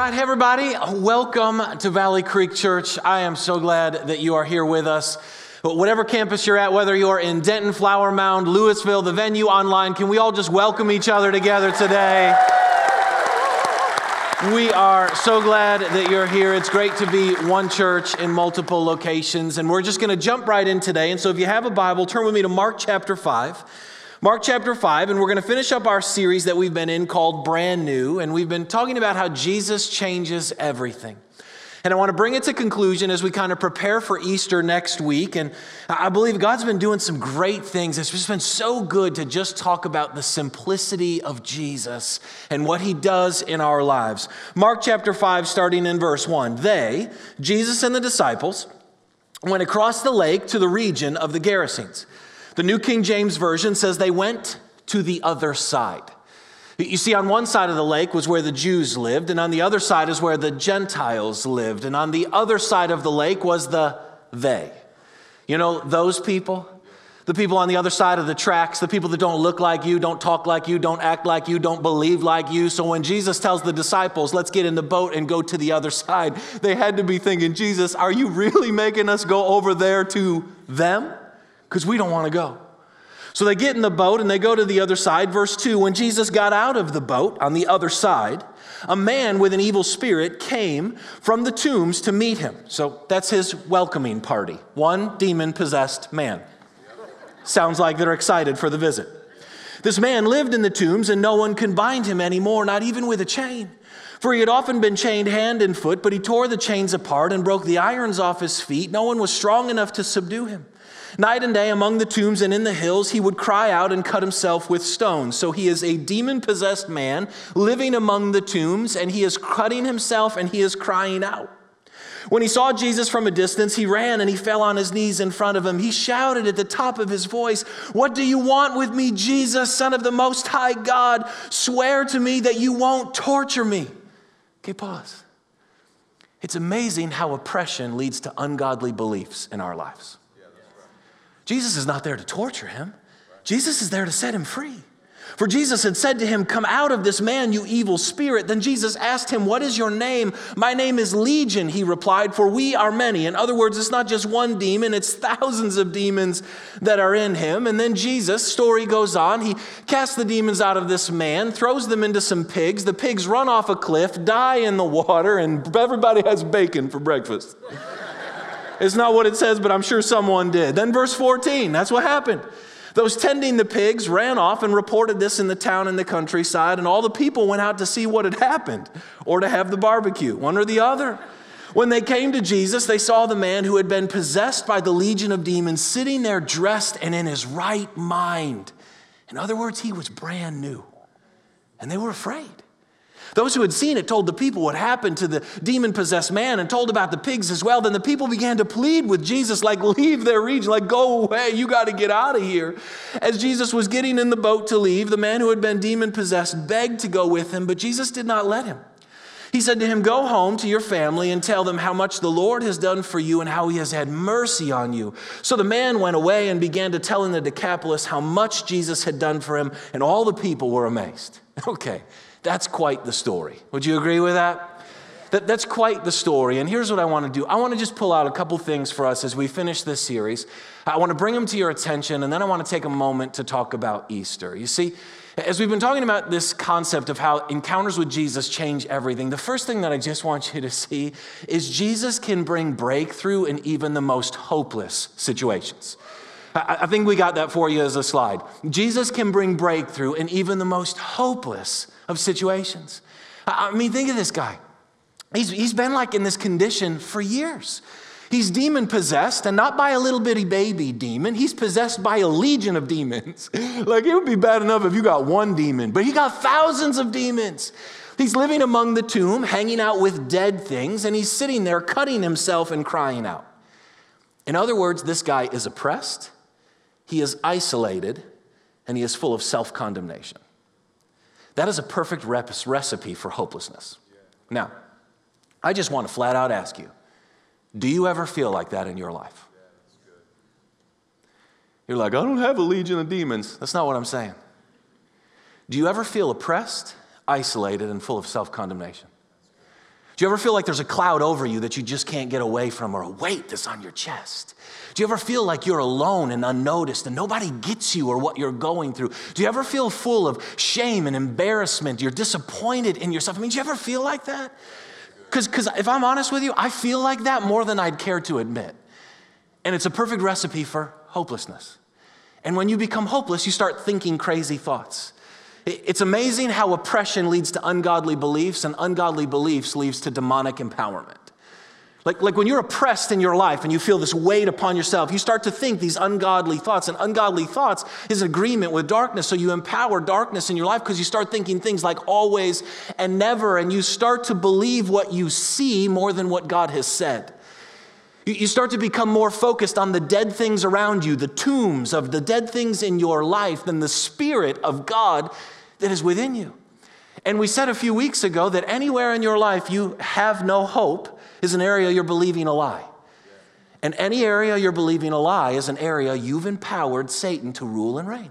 right, everybody, welcome to Valley Creek Church. I am so glad that you are here with us. But whatever campus you're at, whether you're in Denton, Flower Mound, Lewisville, the venue online, can we all just welcome each other together today? We are so glad that you're here. It's great to be one church in multiple locations. And we're just going to jump right in today. And so if you have a Bible, turn with me to Mark chapter 5. Mark chapter 5, and we're going to finish up our series that we've been in called Brand New. And we've been talking about how Jesus changes everything. And I want to bring it to conclusion as we kind of prepare for Easter next week. And I believe God's been doing some great things. It's just been so good to just talk about the simplicity of Jesus and what he does in our lives. Mark chapter 5, starting in verse 1. They, Jesus and the disciples, went across the lake to the region of the Gerasenes. The New King James Version says they went to the other side. You see, on one side of the lake was where the Jews lived, and on the other side is where the Gentiles lived. And on the other side of the lake was the they. You know, those people, the people on the other side of the tracks, the people that don't look like you, don't talk like you, don't act like you, don't believe like you. So when Jesus tells the disciples, let's get in the boat and go to the other side, they had to be thinking, Jesus, are you really making us go over there to them? Because we don't want to go. So they get in the boat and they go to the other side. Verse 2 When Jesus got out of the boat on the other side, a man with an evil spirit came from the tombs to meet him. So that's his welcoming party. One demon possessed man. Sounds like they're excited for the visit. This man lived in the tombs and no one can bind him anymore, not even with a chain. For he had often been chained hand and foot, but he tore the chains apart and broke the irons off his feet. No one was strong enough to subdue him. Night and day among the tombs and in the hills, he would cry out and cut himself with stones. So he is a demon possessed man living among the tombs, and he is cutting himself and he is crying out. When he saw Jesus from a distance, he ran and he fell on his knees in front of him. He shouted at the top of his voice, What do you want with me, Jesus, Son of the Most High God? Swear to me that you won't torture me. Okay, pause. It's amazing how oppression leads to ungodly beliefs in our lives. Jesus is not there to torture him, Jesus is there to set him free. For Jesus had said to him, Come out of this man, you evil spirit. Then Jesus asked him, What is your name? My name is Legion, he replied, for we are many. In other words, it's not just one demon, it's thousands of demons that are in him. And then Jesus, story goes on, he casts the demons out of this man, throws them into some pigs. The pigs run off a cliff, die in the water, and everybody has bacon for breakfast. It's not what it says, but I'm sure someone did. Then, verse 14, that's what happened. Those tending the pigs ran off and reported this in the town and the countryside, and all the people went out to see what had happened or to have the barbecue, one or the other. When they came to Jesus, they saw the man who had been possessed by the legion of demons sitting there dressed and in his right mind. In other words, he was brand new, and they were afraid. Those who had seen it told the people what happened to the demon possessed man and told about the pigs as well. Then the people began to plead with Jesus, like, leave their region, like, go away, you got to get out of here. As Jesus was getting in the boat to leave, the man who had been demon possessed begged to go with him, but Jesus did not let him. He said to him, Go home to your family and tell them how much the Lord has done for you and how he has had mercy on you. So the man went away and began to tell in the Decapolis how much Jesus had done for him, and all the people were amazed. Okay, that's quite the story. Would you agree with that? That, that's quite the story. And here's what I want to do I want to just pull out a couple things for us as we finish this series. I want to bring them to your attention, and then I want to take a moment to talk about Easter. You see, as we've been talking about this concept of how encounters with Jesus change everything, the first thing that I just want you to see is Jesus can bring breakthrough in even the most hopeless situations. I think we got that for you as a slide. Jesus can bring breakthrough in even the most hopeless of situations. I mean, think of this guy. He's, he's been like in this condition for years. He's demon possessed, and not by a little bitty baby demon. He's possessed by a legion of demons. like, it would be bad enough if you got one demon, but he got thousands of demons. He's living among the tomb, hanging out with dead things, and he's sitting there cutting himself and crying out. In other words, this guy is oppressed, he is isolated, and he is full of self condemnation. That is a perfect recipe for hopelessness. Now, I just want to flat out ask you do you ever feel like that in your life? You're like, I don't have a legion of demons. That's not what I'm saying. Do you ever feel oppressed, isolated, and full of self condemnation? Do you ever feel like there's a cloud over you that you just can't get away from or a weight that's on your chest? Do you ever feel like you're alone and unnoticed and nobody gets you or what you're going through? Do you ever feel full of shame and embarrassment? You're disappointed in yourself. I mean, do you ever feel like that? Because if I'm honest with you, I feel like that more than I'd care to admit. And it's a perfect recipe for hopelessness. And when you become hopeless, you start thinking crazy thoughts. It's amazing how oppression leads to ungodly beliefs, and ungodly beliefs leads to demonic empowerment. Like, like when you're oppressed in your life and you feel this weight upon yourself, you start to think these ungodly thoughts. And ungodly thoughts is agreement with darkness. So you empower darkness in your life because you start thinking things like always and never. And you start to believe what you see more than what God has said. You start to become more focused on the dead things around you, the tombs of the dead things in your life, than the Spirit of God that is within you. And we said a few weeks ago that anywhere in your life you have no hope is an area you're believing a lie. And any area you're believing a lie is an area you've empowered Satan to rule and reign.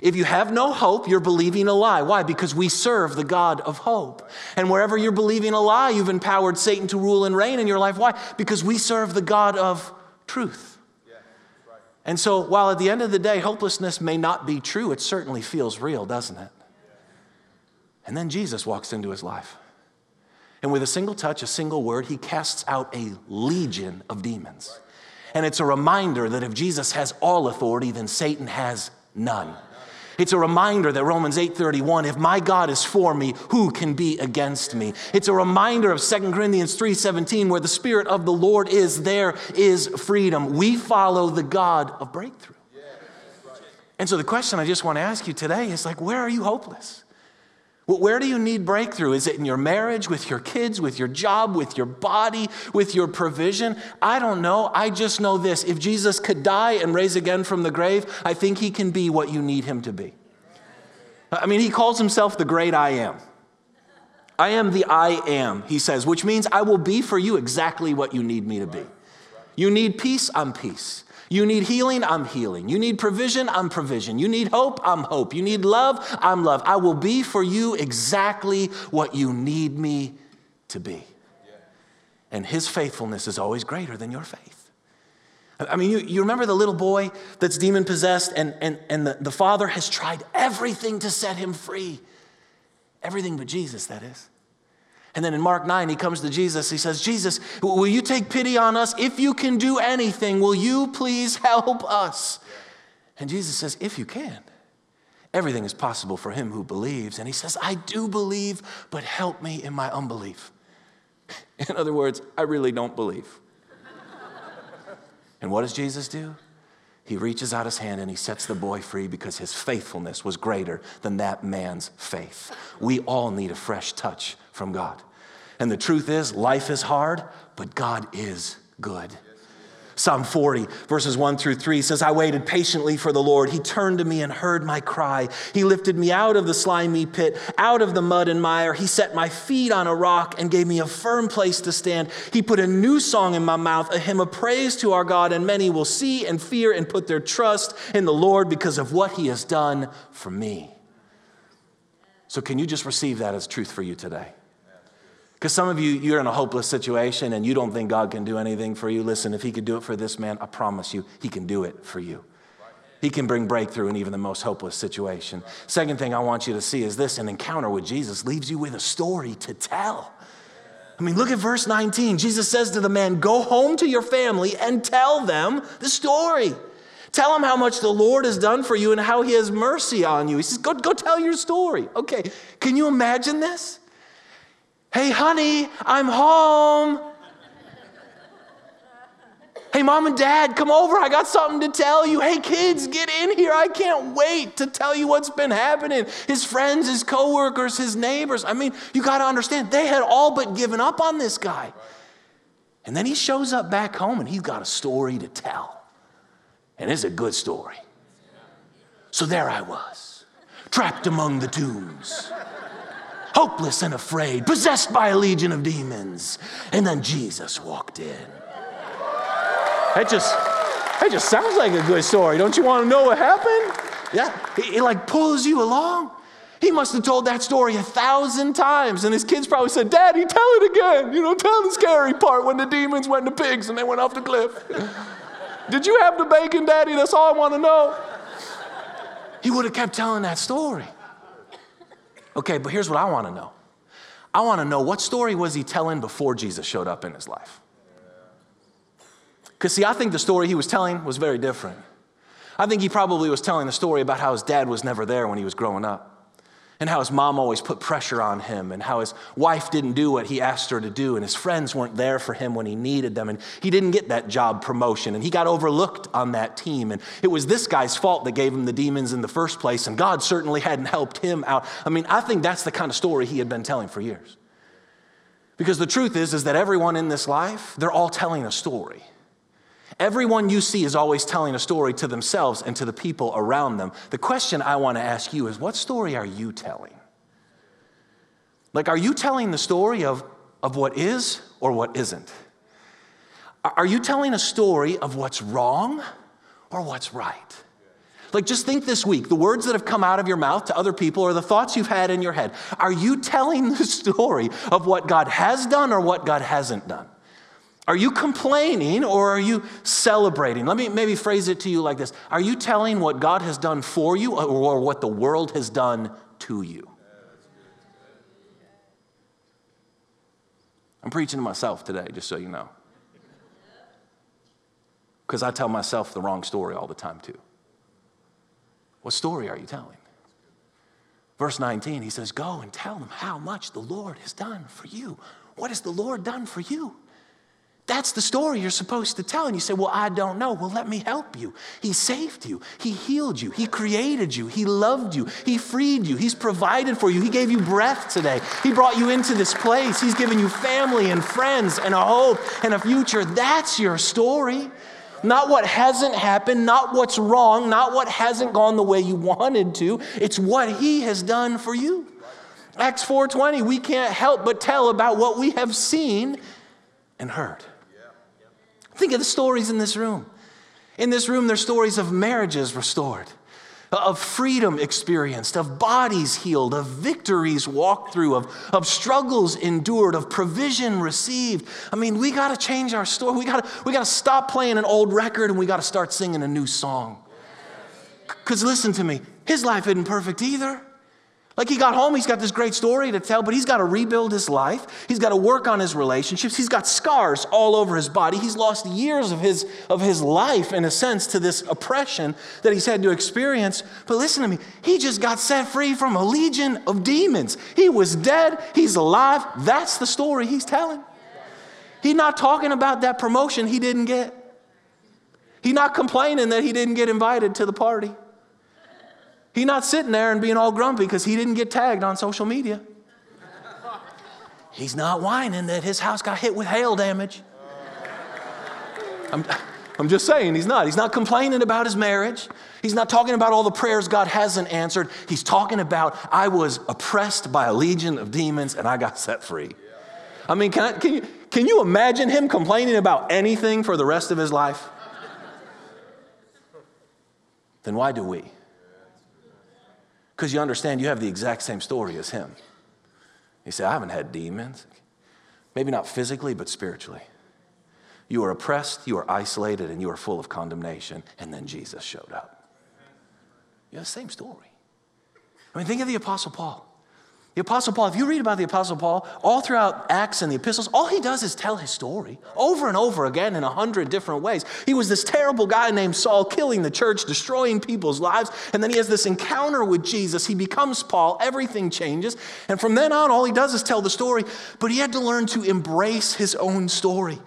If you have no hope, you're believing a lie. Why? Because we serve the God of hope. And wherever you're believing a lie, you've empowered Satan to rule and reign in your life. Why? Because we serve the God of truth. And so, while at the end of the day, hopelessness may not be true, it certainly feels real, doesn't it? And then Jesus walks into his life. And with a single touch, a single word, he casts out a legion of demons. And it's a reminder that if Jesus has all authority, then Satan has none. It's a reminder that Romans 8:31, if my God is for me, who can be against me? It's a reminder of 2 Corinthians 3:17 where the spirit of the Lord is there is freedom. We follow the God of breakthrough. And so the question I just want to ask you today is like where are you hopeless? Where do you need breakthrough? Is it in your marriage, with your kids, with your job, with your body, with your provision? I don't know. I just know this. If Jesus could die and raise again from the grave, I think he can be what you need him to be. I mean, he calls himself the great I am. I am the I am, he says, which means I will be for you exactly what you need me to be. You need peace, I'm peace. You need healing, I'm healing. You need provision, I'm provision. You need hope, I'm hope. You need love, I'm love. I will be for you exactly what you need me to be. And his faithfulness is always greater than your faith. I mean, you, you remember the little boy that's demon possessed, and, and, and the, the father has tried everything to set him free. Everything but Jesus, that is. And then in Mark 9, he comes to Jesus. He says, Jesus, will you take pity on us? If you can do anything, will you please help us? And Jesus says, If you can. Everything is possible for him who believes. And he says, I do believe, but help me in my unbelief. In other words, I really don't believe. and what does Jesus do? He reaches out his hand and he sets the boy free because his faithfulness was greater than that man's faith. We all need a fresh touch from God. And the truth is, life is hard, but God is good. Psalm 40, verses 1 through 3 says, I waited patiently for the Lord. He turned to me and heard my cry. He lifted me out of the slimy pit, out of the mud and mire. He set my feet on a rock and gave me a firm place to stand. He put a new song in my mouth, a hymn of praise to our God, and many will see and fear and put their trust in the Lord because of what he has done for me. So, can you just receive that as truth for you today? Because some of you, you're in a hopeless situation and you don't think God can do anything for you. Listen, if He could do it for this man, I promise you, He can do it for you. He can bring breakthrough in even the most hopeless situation. Second thing I want you to see is this an encounter with Jesus leaves you with a story to tell. I mean, look at verse 19. Jesus says to the man, Go home to your family and tell them the story. Tell them how much the Lord has done for you and how he has mercy on you. He says, Go, go tell your story. Okay, can you imagine this? Hey, honey, I'm home. Hey, mom and dad, come over. I got something to tell you. Hey, kids, get in here. I can't wait to tell you what's been happening. His friends, his coworkers, his neighbors. I mean, you got to understand, they had all but given up on this guy. And then he shows up back home and he's got a story to tell. And it's a good story. So there I was, trapped among the tombs hopeless and afraid, possessed by a legion of demons. And then Jesus walked in. That just, that just sounds like a good story. Don't you want to know what happened? Yeah, it, it like pulls you along. He must have told that story a thousand times. And his kids probably said, Daddy, tell it again. You know, tell the scary part when the demons went to pigs and they went off the cliff. Did you have the bacon, Daddy? That's all I want to know. He would have kept telling that story. Okay, but here's what I want to know I want to know what story was he telling before Jesus showed up in his life? Because, see, I think the story he was telling was very different. I think he probably was telling the story about how his dad was never there when he was growing up and how his mom always put pressure on him, and how his wife didn't do what he asked her to do, and his friends weren't there for him when he needed them, and he didn't get that job promotion, and he got overlooked on that team. And it was this guy's fault that gave him the demons in the first place, and God certainly hadn't helped him out. I mean, I think that's the kind of story he had been telling for years. Because the truth is, is that everyone in this life, they're all telling a story. Everyone you see is always telling a story to themselves and to the people around them. The question I want to ask you is what story are you telling? Like, are you telling the story of, of what is or what isn't? Are you telling a story of what's wrong or what's right? Like, just think this week the words that have come out of your mouth to other people or the thoughts you've had in your head. Are you telling the story of what God has done or what God hasn't done? Are you complaining or are you celebrating? Let me maybe phrase it to you like this Are you telling what God has done for you or what the world has done to you? I'm preaching to myself today, just so you know. Because I tell myself the wrong story all the time, too. What story are you telling? Verse 19, he says, Go and tell them how much the Lord has done for you. What has the Lord done for you? That's the story you're supposed to tell. And you say, Well, I don't know. Well, let me help you. He saved you, He healed you, He created you, He loved you, He freed you, He's provided for you, He gave you breath today, He brought you into this place, He's given you family and friends and a hope and a future. That's your story. Not what hasn't happened, not what's wrong, not what hasn't gone the way you wanted to. It's what He has done for you. Acts 4:20, we can't help but tell about what we have seen and heard. Think of the stories in this room. In this room, there's stories of marriages restored, of freedom experienced, of bodies healed, of victories walked through, of, of struggles endured, of provision received. I mean, we got to change our story. We got we to stop playing an old record and we got to start singing a new song. Because listen to me, his life isn't perfect either. Like he got home, he's got this great story to tell, but he's got to rebuild his life. He's got to work on his relationships. He's got scars all over his body. He's lost years of his, of his life, in a sense, to this oppression that he's had to experience. But listen to me, he just got set free from a legion of demons. He was dead, he's alive. That's the story he's telling. He's not talking about that promotion he didn't get. He's not complaining that he didn't get invited to the party. He's not sitting there and being all grumpy because he didn't get tagged on social media. He's not whining that his house got hit with hail damage. I'm, I'm just saying, he's not. He's not complaining about his marriage. He's not talking about all the prayers God hasn't answered. He's talking about, I was oppressed by a legion of demons and I got set free. I mean, can, I, can, you, can you imagine him complaining about anything for the rest of his life? Then why do we? Because you understand you have the exact same story as him. You say, I haven't had demons. Maybe not physically, but spiritually. You are oppressed, you are isolated, and you are full of condemnation. And then Jesus showed up. You have the same story. I mean, think of the Apostle Paul. The Apostle Paul, if you read about the Apostle Paul, all throughout Acts and the epistles, all he does is tell his story over and over again in a hundred different ways. He was this terrible guy named Saul, killing the church, destroying people's lives, and then he has this encounter with Jesus. He becomes Paul, everything changes, and from then on, all he does is tell the story, but he had to learn to embrace his own story.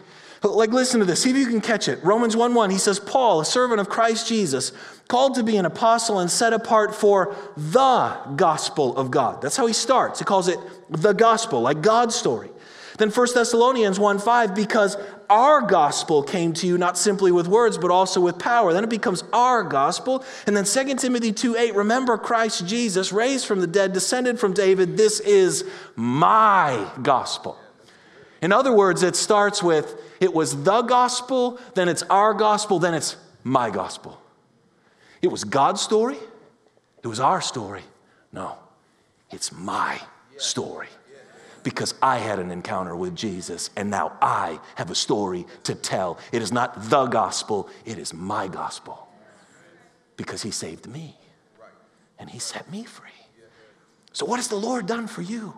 Like, listen to this. See if you can catch it. Romans 1 1, he says, Paul, a servant of Christ Jesus, called to be an apostle and set apart for the gospel of God. That's how he starts. He calls it the gospel, like God's story. Then 1 Thessalonians 1 5, because our gospel came to you not simply with words, but also with power. Then it becomes our gospel. And then 2 Timothy 2 8, remember Christ Jesus, raised from the dead, descended from David. This is my gospel. In other words, it starts with it was the gospel, then it's our gospel, then it's my gospel. It was God's story, it was our story. No, It's my story because I had an encounter with Jesus and now I have a story to tell. It is not the gospel, it is my gospel because he saved me and he set me free. So, what has the Lord done for you?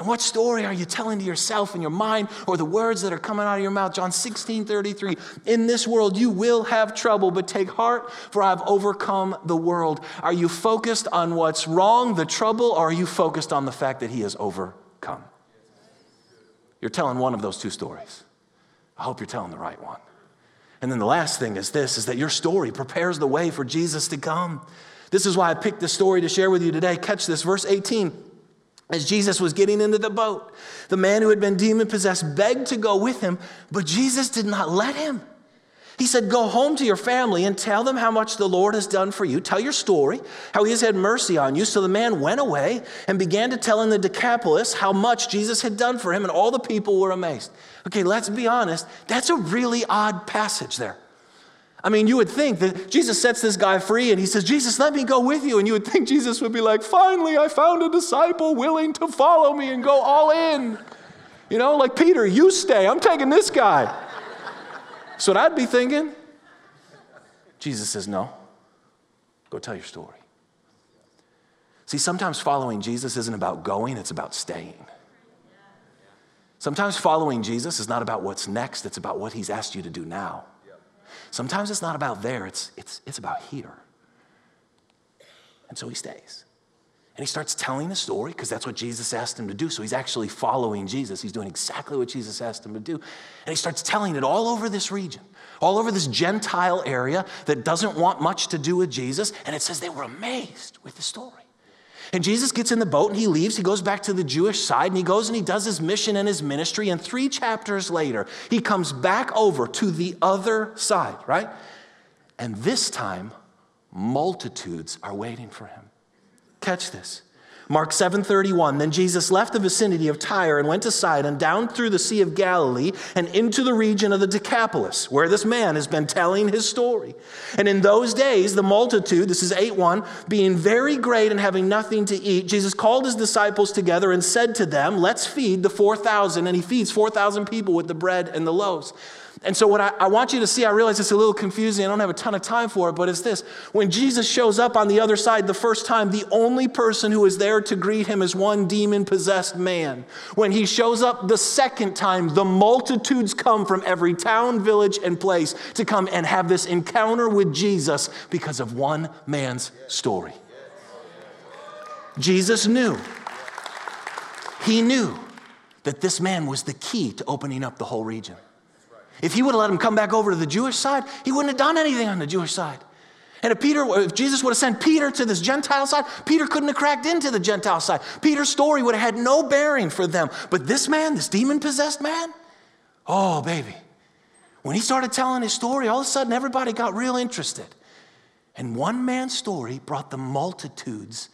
And what story are you telling to yourself in your mind or the words that are coming out of your mouth? John 16, 33. In this world you will have trouble, but take heart, for I've overcome the world. Are you focused on what's wrong, the trouble, or are you focused on the fact that He has overcome? You're telling one of those two stories. I hope you're telling the right one. And then the last thing is this is that your story prepares the way for Jesus to come. This is why I picked this story to share with you today. Catch this, verse 18. As Jesus was getting into the boat, the man who had been demon possessed begged to go with him, but Jesus did not let him. He said, Go home to your family and tell them how much the Lord has done for you. Tell your story, how he has had mercy on you. So the man went away and began to tell in the Decapolis how much Jesus had done for him, and all the people were amazed. Okay, let's be honest. That's a really odd passage there. I mean, you would think that Jesus sets this guy free and he says, Jesus, let me go with you. And you would think Jesus would be like, finally, I found a disciple willing to follow me and go all in. You know, like Peter, you stay. I'm taking this guy. That's what I'd be thinking. Jesus says, no. Go tell your story. See, sometimes following Jesus isn't about going, it's about staying. Sometimes following Jesus is not about what's next, it's about what he's asked you to do now. Sometimes it's not about there, it's, it's, it's about here. And so he stays. And he starts telling the story because that's what Jesus asked him to do. So he's actually following Jesus. He's doing exactly what Jesus asked him to do. And he starts telling it all over this region, all over this Gentile area that doesn't want much to do with Jesus. And it says they were amazed with the story. And Jesus gets in the boat and he leaves. He goes back to the Jewish side and he goes and he does his mission and his ministry. And three chapters later, he comes back over to the other side, right? And this time, multitudes are waiting for him. Catch this. Mark 7:31 Then Jesus left the vicinity of Tyre and went to Sidon down through the sea of Galilee and into the region of the Decapolis where this man has been telling his story. And in those days the multitude this is 8:1 being very great and having nothing to eat Jesus called his disciples together and said to them let's feed the 4000 and he feeds 4000 people with the bread and the loaves. And so, what I, I, want you to see, I realize it's a little confusing. I don't have a ton of time for it, but it's this. When Jesus shows up on the other side the first time, the only person who is there to greet him is one demon possessed man. When he shows up the second time, the multitudes come from every town, village, and place to come and have this encounter with Jesus because of one man's story. Jesus knew. He knew that this man was the key to opening up the whole region. If he would have let him come back over to the Jewish side, he wouldn't have done anything on the Jewish side. And if Peter, if Jesus would have sent Peter to this Gentile side, Peter couldn't have cracked into the Gentile side. Peter's story would have had no bearing for them. But this man, this demon possessed man, oh, baby. When he started telling his story, all of a sudden everybody got real interested. And one man's story brought the multitudes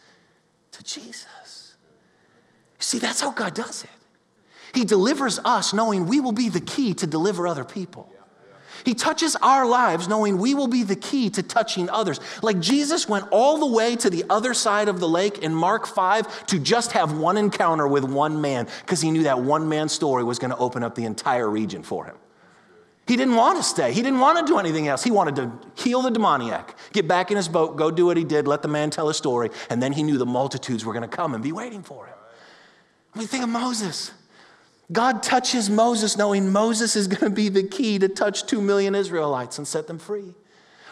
to Jesus. See, that's how God does it. He delivers us knowing we will be the key to deliver other people. He touches our lives knowing we will be the key to touching others. Like Jesus went all the way to the other side of the lake in Mark 5 to just have one encounter with one man because he knew that one man's story was going to open up the entire region for him. He didn't want to stay. He didn't want to do anything else. He wanted to heal the demoniac, get back in his boat, go do what he did, let the man tell his story, and then he knew the multitudes were going to come and be waiting for him. We think of Moses. God touches Moses knowing Moses is going to be the key to touch two million Israelites and set them free.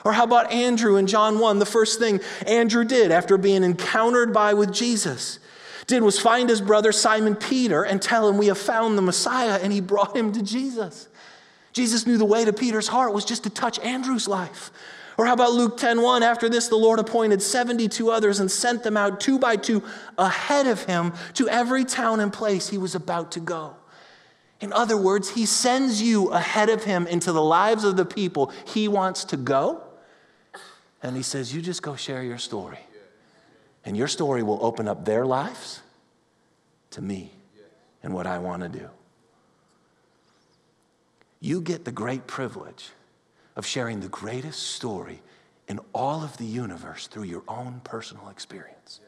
Or how about Andrew in John 1? The first thing Andrew did after being encountered by with Jesus did was find his brother Simon Peter and tell him, We have found the Messiah, and he brought him to Jesus. Jesus knew the way to Peter's heart was just to touch Andrew's life. Or how about Luke 10:1? After this, the Lord appointed 72 others and sent them out two by two ahead of him to every town and place he was about to go. In other words, he sends you ahead of him into the lives of the people he wants to go. And he says, You just go share your story. And your story will open up their lives to me and what I want to do. You get the great privilege of sharing the greatest story in all of the universe through your own personal experience.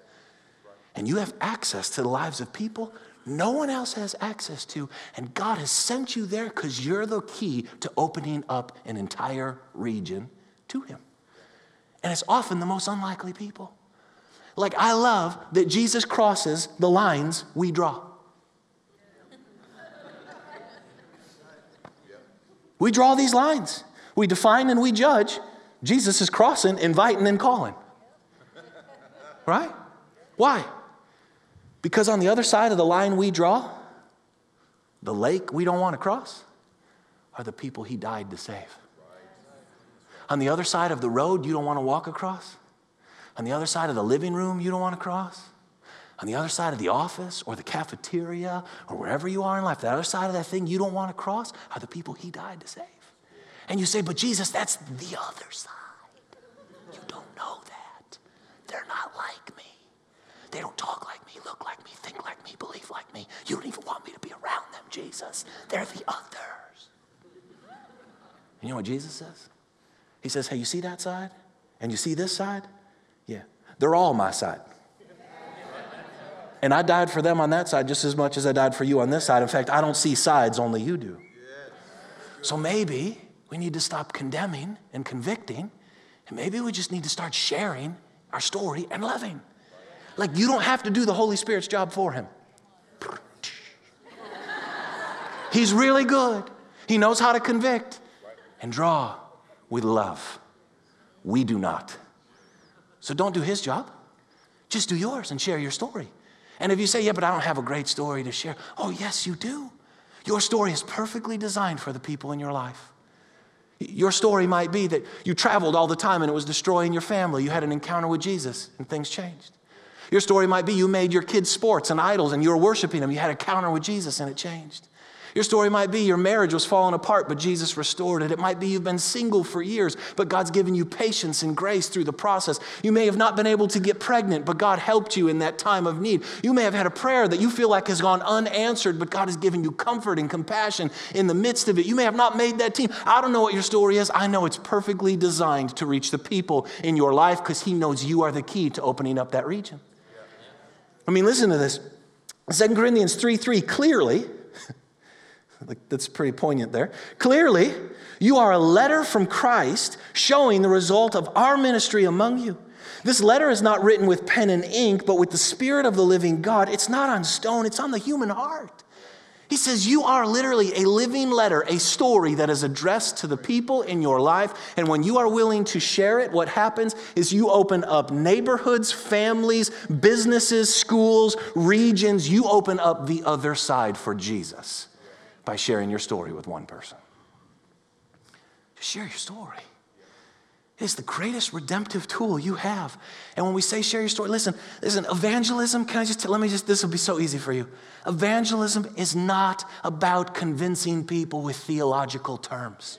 And you have access to the lives of people no one else has access to. And God has sent you there because you're the key to opening up an entire region to Him. And it's often the most unlikely people. Like, I love that Jesus crosses the lines we draw. We draw these lines, we define and we judge. Jesus is crossing, inviting, and calling. Right? Why? Because on the other side of the line we draw, the lake we don't want to cross, are the people he died to save. On the other side of the road you don't want to walk across, on the other side of the living room you don't want to cross, on the other side of the office or the cafeteria or wherever you are in life, the other side of that thing you don't want to cross are the people he died to save. And you say, but Jesus, that's the other side. You don't know that. They're not like me. They don't talk like me, look like me, think like me, believe like me. You don't even want me to be around them, Jesus. They're the others. You know what Jesus says? He says, Hey, you see that side? And you see this side? Yeah. They're all my side. And I died for them on that side just as much as I died for you on this side. In fact, I don't see sides, only you do. So maybe we need to stop condemning and convicting, and maybe we just need to start sharing our story and loving. Like, you don't have to do the Holy Spirit's job for him. He's really good. He knows how to convict and draw with love. We do not. So don't do his job. Just do yours and share your story. And if you say, yeah, but I don't have a great story to share, oh, yes, you do. Your story is perfectly designed for the people in your life. Your story might be that you traveled all the time and it was destroying your family. You had an encounter with Jesus and things changed. Your story might be you made your kids sports and idols and you were worshiping them. You had a counter with Jesus and it changed. Your story might be your marriage was falling apart, but Jesus restored it. It might be you've been single for years, but God's given you patience and grace through the process. You may have not been able to get pregnant, but God helped you in that time of need. You may have had a prayer that you feel like has gone unanswered, but God has given you comfort and compassion in the midst of it. You may have not made that team. I don't know what your story is. I know it's perfectly designed to reach the people in your life because He knows you are the key to opening up that region. I mean, listen to this. 2 Corinthians 3 3 clearly, that's pretty poignant there. Clearly, you are a letter from Christ showing the result of our ministry among you. This letter is not written with pen and ink, but with the Spirit of the living God. It's not on stone, it's on the human heart. He says, You are literally a living letter, a story that is addressed to the people in your life. And when you are willing to share it, what happens is you open up neighborhoods, families, businesses, schools, regions. You open up the other side for Jesus by sharing your story with one person. Just share your story. It's the greatest redemptive tool you have. And when we say share your story, listen, listen, evangelism, can I just tell, let me just, this will be so easy for you. Evangelism is not about convincing people with theological terms.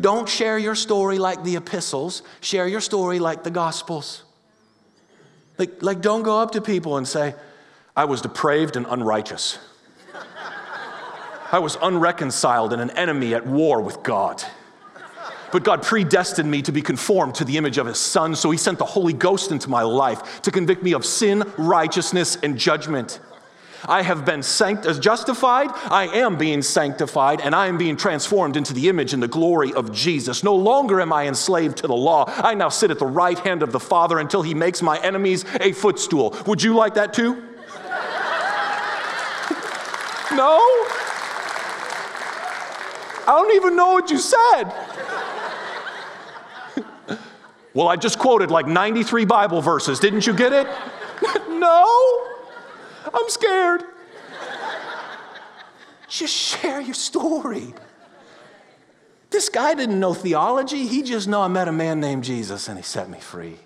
Don't share your story like the epistles, share your story like the gospels. Like, like don't go up to people and say, I was depraved and unrighteous. I was unreconciled and an enemy at war with God. But God predestined me to be conformed to the image of His Son, so He sent the Holy Ghost into my life to convict me of sin, righteousness, and judgment. I have been sanct- justified, I am being sanctified, and I am being transformed into the image and the glory of Jesus. No longer am I enslaved to the law. I now sit at the right hand of the Father until He makes my enemies a footstool. Would you like that too? no? I don't even know what you said. Well, I just quoted like 93 Bible verses. Didn't you get it? no, I'm scared. Just share your story. This guy didn't know theology. He just know I met a man named Jesus and he set me free.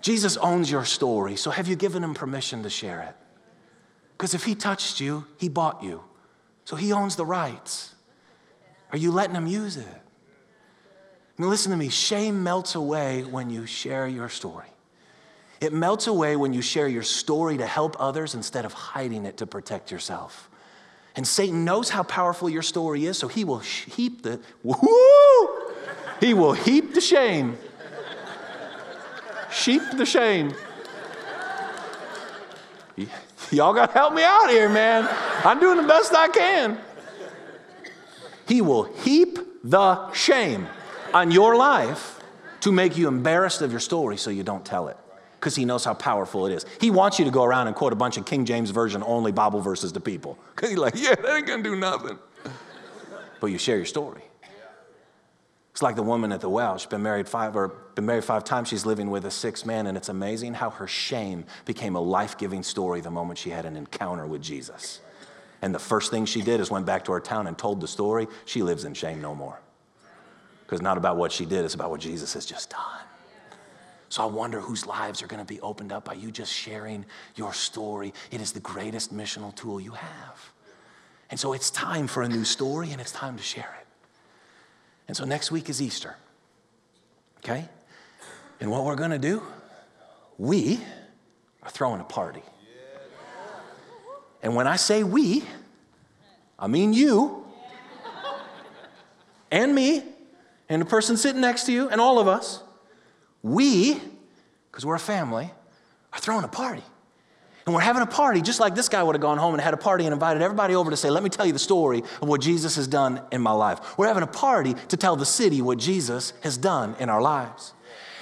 Jesus owns your story, so have you given him permission to share it? Because if he touched you, he bought you. So he owns the rights. Are you letting him use it? I mean, listen to me shame melts away when you share your story. It melts away when you share your story to help others instead of hiding it to protect yourself. And Satan knows how powerful your story is, so he will heap the woo! He will heap the shame. Sheep the shame. Y'all got to help me out here, man. I'm doing the best I can. He will heap the shame on your life to make you embarrassed of your story so you don't tell it because he knows how powerful it is. He wants you to go around and quote a bunch of King James Version only Bible verses to people because he's like, yeah, that ain't gonna do nothing. But you share your story. It's like the woman at the well. She's been married five or been married five times. She's living with a sixth man, and it's amazing how her shame became a life-giving story the moment she had an encounter with Jesus. And the first thing she did is went back to her town and told the story. She lives in shame no more. Because not about what she did, it's about what Jesus has just done. So I wonder whose lives are going to be opened up by you just sharing your story. It is the greatest missional tool you have. And so it's time for a new story and it's time to share it. And so next week is Easter. Okay? And what we're going to do, we are throwing a party. And when I say we, I mean you and me and the person sitting next to you and all of us. We, because we're a family, are throwing a party. And we're having a party just like this guy would have gone home and had a party and invited everybody over to say, Let me tell you the story of what Jesus has done in my life. We're having a party to tell the city what Jesus has done in our lives.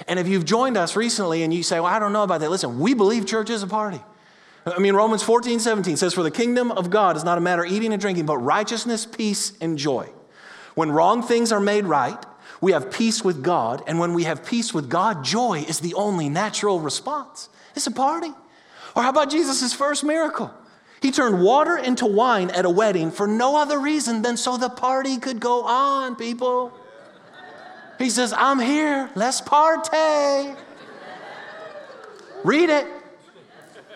And if you've joined us recently and you say, Well, I don't know about that, listen, we believe church is a party. I mean, Romans 14, 17 says, For the kingdom of God is not a matter of eating and drinking, but righteousness, peace, and joy. When wrong things are made right, we have peace with God. And when we have peace with God, joy is the only natural response. It's a party. Or how about Jesus' first miracle? He turned water into wine at a wedding for no other reason than so the party could go on, people. He says, I'm here, let's party. Read it.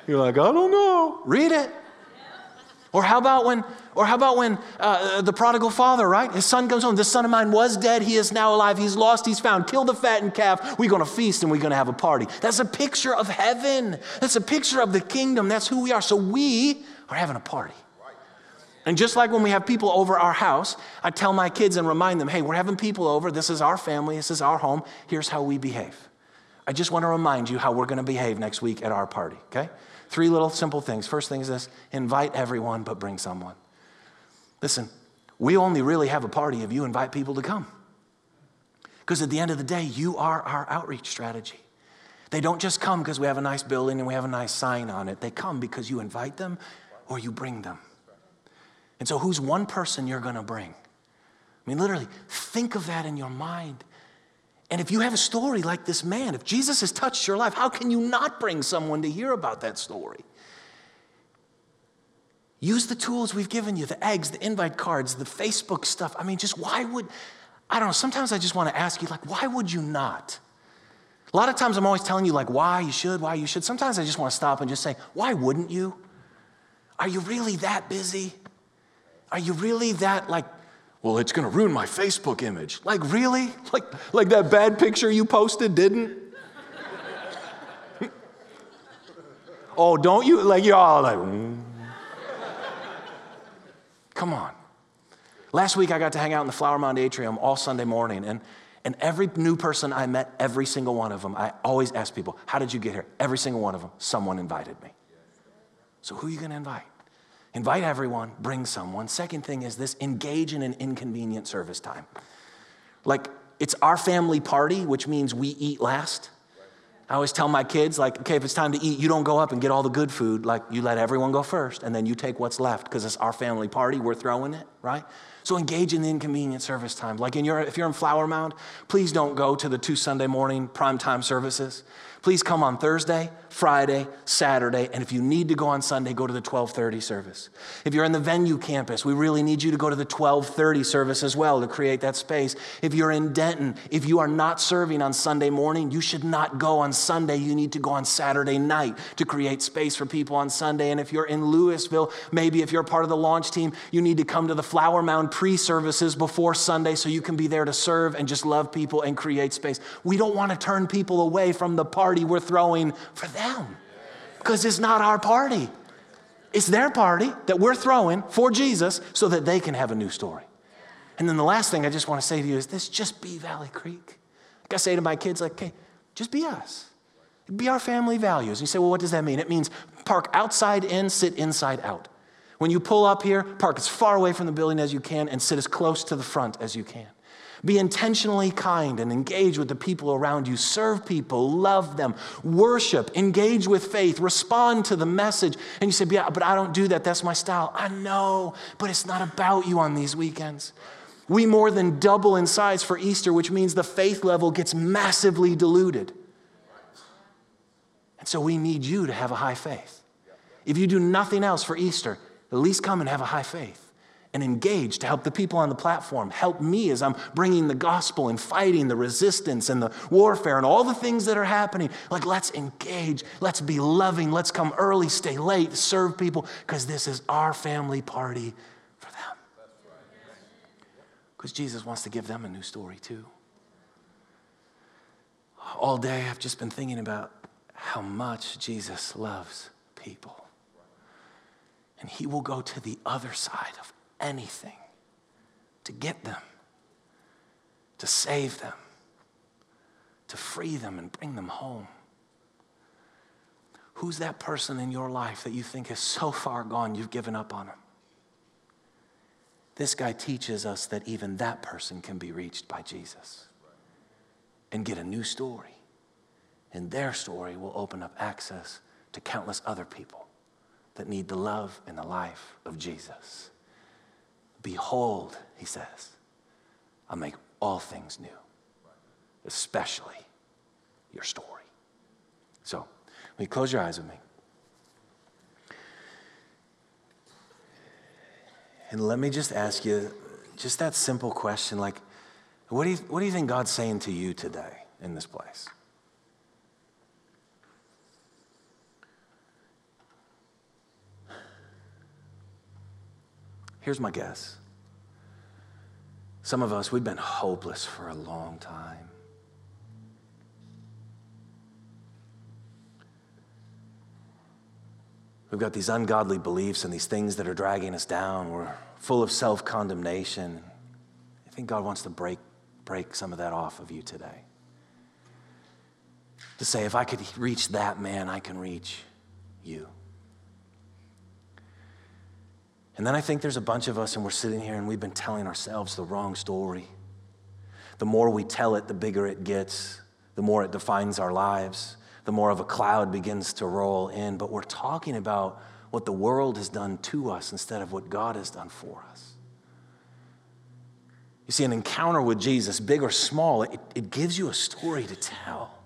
You're like, I don't know. Read it. Or how about when, or how about when uh, the prodigal father, right? His son comes home. This son of mine was dead. He is now alive. He's lost. He's found. Kill the fattened calf. We're going to feast and we're going to have a party. That's a picture of heaven. That's a picture of the kingdom. That's who we are. So we are having a party. And just like when we have people over our house, I tell my kids and remind them, hey, we're having people over. This is our family. This is our home. Here's how we behave. I just want to remind you how we're going to behave next week at our party, okay? Three little simple things. First thing is this invite everyone, but bring someone. Listen, we only really have a party if you invite people to come. Because at the end of the day, you are our outreach strategy. They don't just come because we have a nice building and we have a nice sign on it. They come because you invite them or you bring them. And so, who's one person you're going to bring? I mean, literally, think of that in your mind. And if you have a story like this man, if Jesus has touched your life, how can you not bring someone to hear about that story? Use the tools we've given you the eggs, the invite cards, the Facebook stuff. I mean, just why would, I don't know, sometimes I just want to ask you, like, why would you not? A lot of times I'm always telling you, like, why you should, why you should. Sometimes I just want to stop and just say, why wouldn't you? Are you really that busy? Are you really that, like, well, it's going to ruin my Facebook image. Like, really? Like, like that bad picture you posted didn't? oh, don't you? Like, you're all like, mm. Come on. Last week, I got to hang out in the Flower Mound Atrium all Sunday morning, and, and every new person I met, every single one of them, I always ask people, How did you get here? Every single one of them, someone invited me. So, who are you going to invite? Invite everyone, bring someone. Second thing is this engage in an inconvenient service time. Like, it's our family party, which means we eat last. I always tell my kids, like, okay, if it's time to eat, you don't go up and get all the good food. Like, you let everyone go first, and then you take what's left because it's our family party. We're throwing it, right? So engage in the inconvenient service time. Like, in your, if you're in Flower Mound, please don't go to the two Sunday morning prime time services. Please come on Thursday, Friday, Saturday, and if you need to go on Sunday, go to the 1230 service. If you're in the venue campus, we really need you to go to the 1230 service as well to create that space. If you're in Denton, if you are not serving on Sunday morning, you should not go on Sunday. You need to go on Saturday night to create space for people on Sunday. And if you're in Lewisville, maybe if you're part of the launch team, you need to come to the Flower Mound pre-services before Sunday so you can be there to serve and just love people and create space. We don't want to turn people away from the party we're throwing for them them because it's not our party. It's their party that we're throwing for Jesus so that they can have a new story. And then the last thing I just want to say to you is this just be Valley Creek. Like I say to my kids, like, okay, just be us. Be our family values. You say, well, what does that mean? It means Park outside in, sit inside out. When you pull up here, park as far away from the building as you can and sit as close to the front as you can. Be intentionally kind and engage with the people around you. Serve people, love them, worship, engage with faith, respond to the message. And you say, Yeah, but I don't do that. That's my style. I know, but it's not about you on these weekends. We more than double in size for Easter, which means the faith level gets massively diluted. And so we need you to have a high faith. If you do nothing else for Easter, at least come and have a high faith and engage to help the people on the platform, help me as I'm bringing the gospel and fighting the resistance and the warfare and all the things that are happening. Like, let's engage, let's be loving, let's come early, stay late, serve people, because this is our family party for them. Because Jesus wants to give them a new story too. All day I've just been thinking about how much Jesus loves people. And he will go to the other side of anything to get them, to save them, to free them and bring them home. Who's that person in your life that you think is so far gone you've given up on them? This guy teaches us that even that person can be reached by Jesus and get a new story. And their story will open up access to countless other people that need the love and the life of Jesus. Behold, he says, I'll make all things new, especially your story. So, will you close your eyes with me? And let me just ask you just that simple question like, what do you, what do you think God's saying to you today in this place? Here's my guess. Some of us, we've been hopeless for a long time. We've got these ungodly beliefs and these things that are dragging us down. We're full of self condemnation. I think God wants to break, break some of that off of you today. To say, if I could reach that man, I can reach you. And then I think there's a bunch of us, and we're sitting here and we've been telling ourselves the wrong story. The more we tell it, the bigger it gets, the more it defines our lives, the more of a cloud begins to roll in. But we're talking about what the world has done to us instead of what God has done for us. You see, an encounter with Jesus, big or small, it, it gives you a story to tell.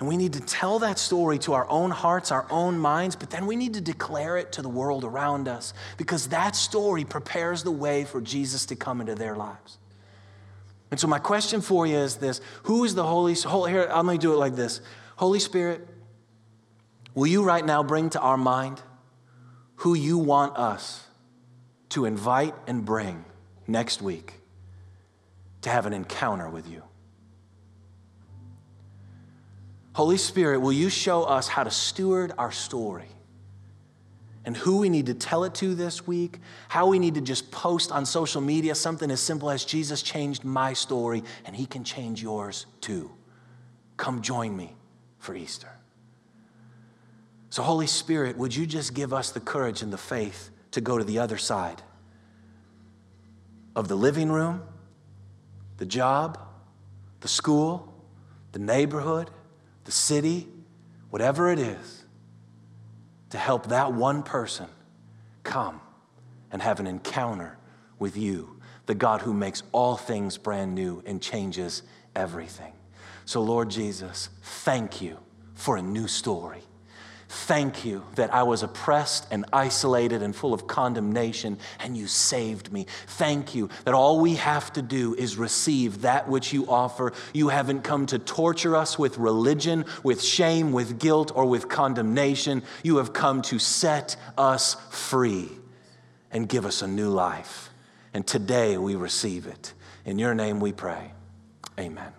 And we need to tell that story to our own hearts, our own minds, but then we need to declare it to the world around us because that story prepares the way for Jesus to come into their lives. And so, my question for you is this Who is the Holy Spirit? Here, I'm going to do it like this Holy Spirit, will you right now bring to our mind who you want us to invite and bring next week to have an encounter with you? Holy Spirit, will you show us how to steward our story? And who we need to tell it to this week, how we need to just post on social media something as simple as Jesus changed my story and he can change yours too. Come join me for Easter. So, Holy Spirit, would you just give us the courage and the faith to go to the other side of the living room, the job, the school, the neighborhood, the city, whatever it is, to help that one person come and have an encounter with you, the God who makes all things brand new and changes everything. So, Lord Jesus, thank you for a new story. Thank you that I was oppressed and isolated and full of condemnation, and you saved me. Thank you that all we have to do is receive that which you offer. You haven't come to torture us with religion, with shame, with guilt, or with condemnation. You have come to set us free and give us a new life. And today we receive it. In your name we pray. Amen.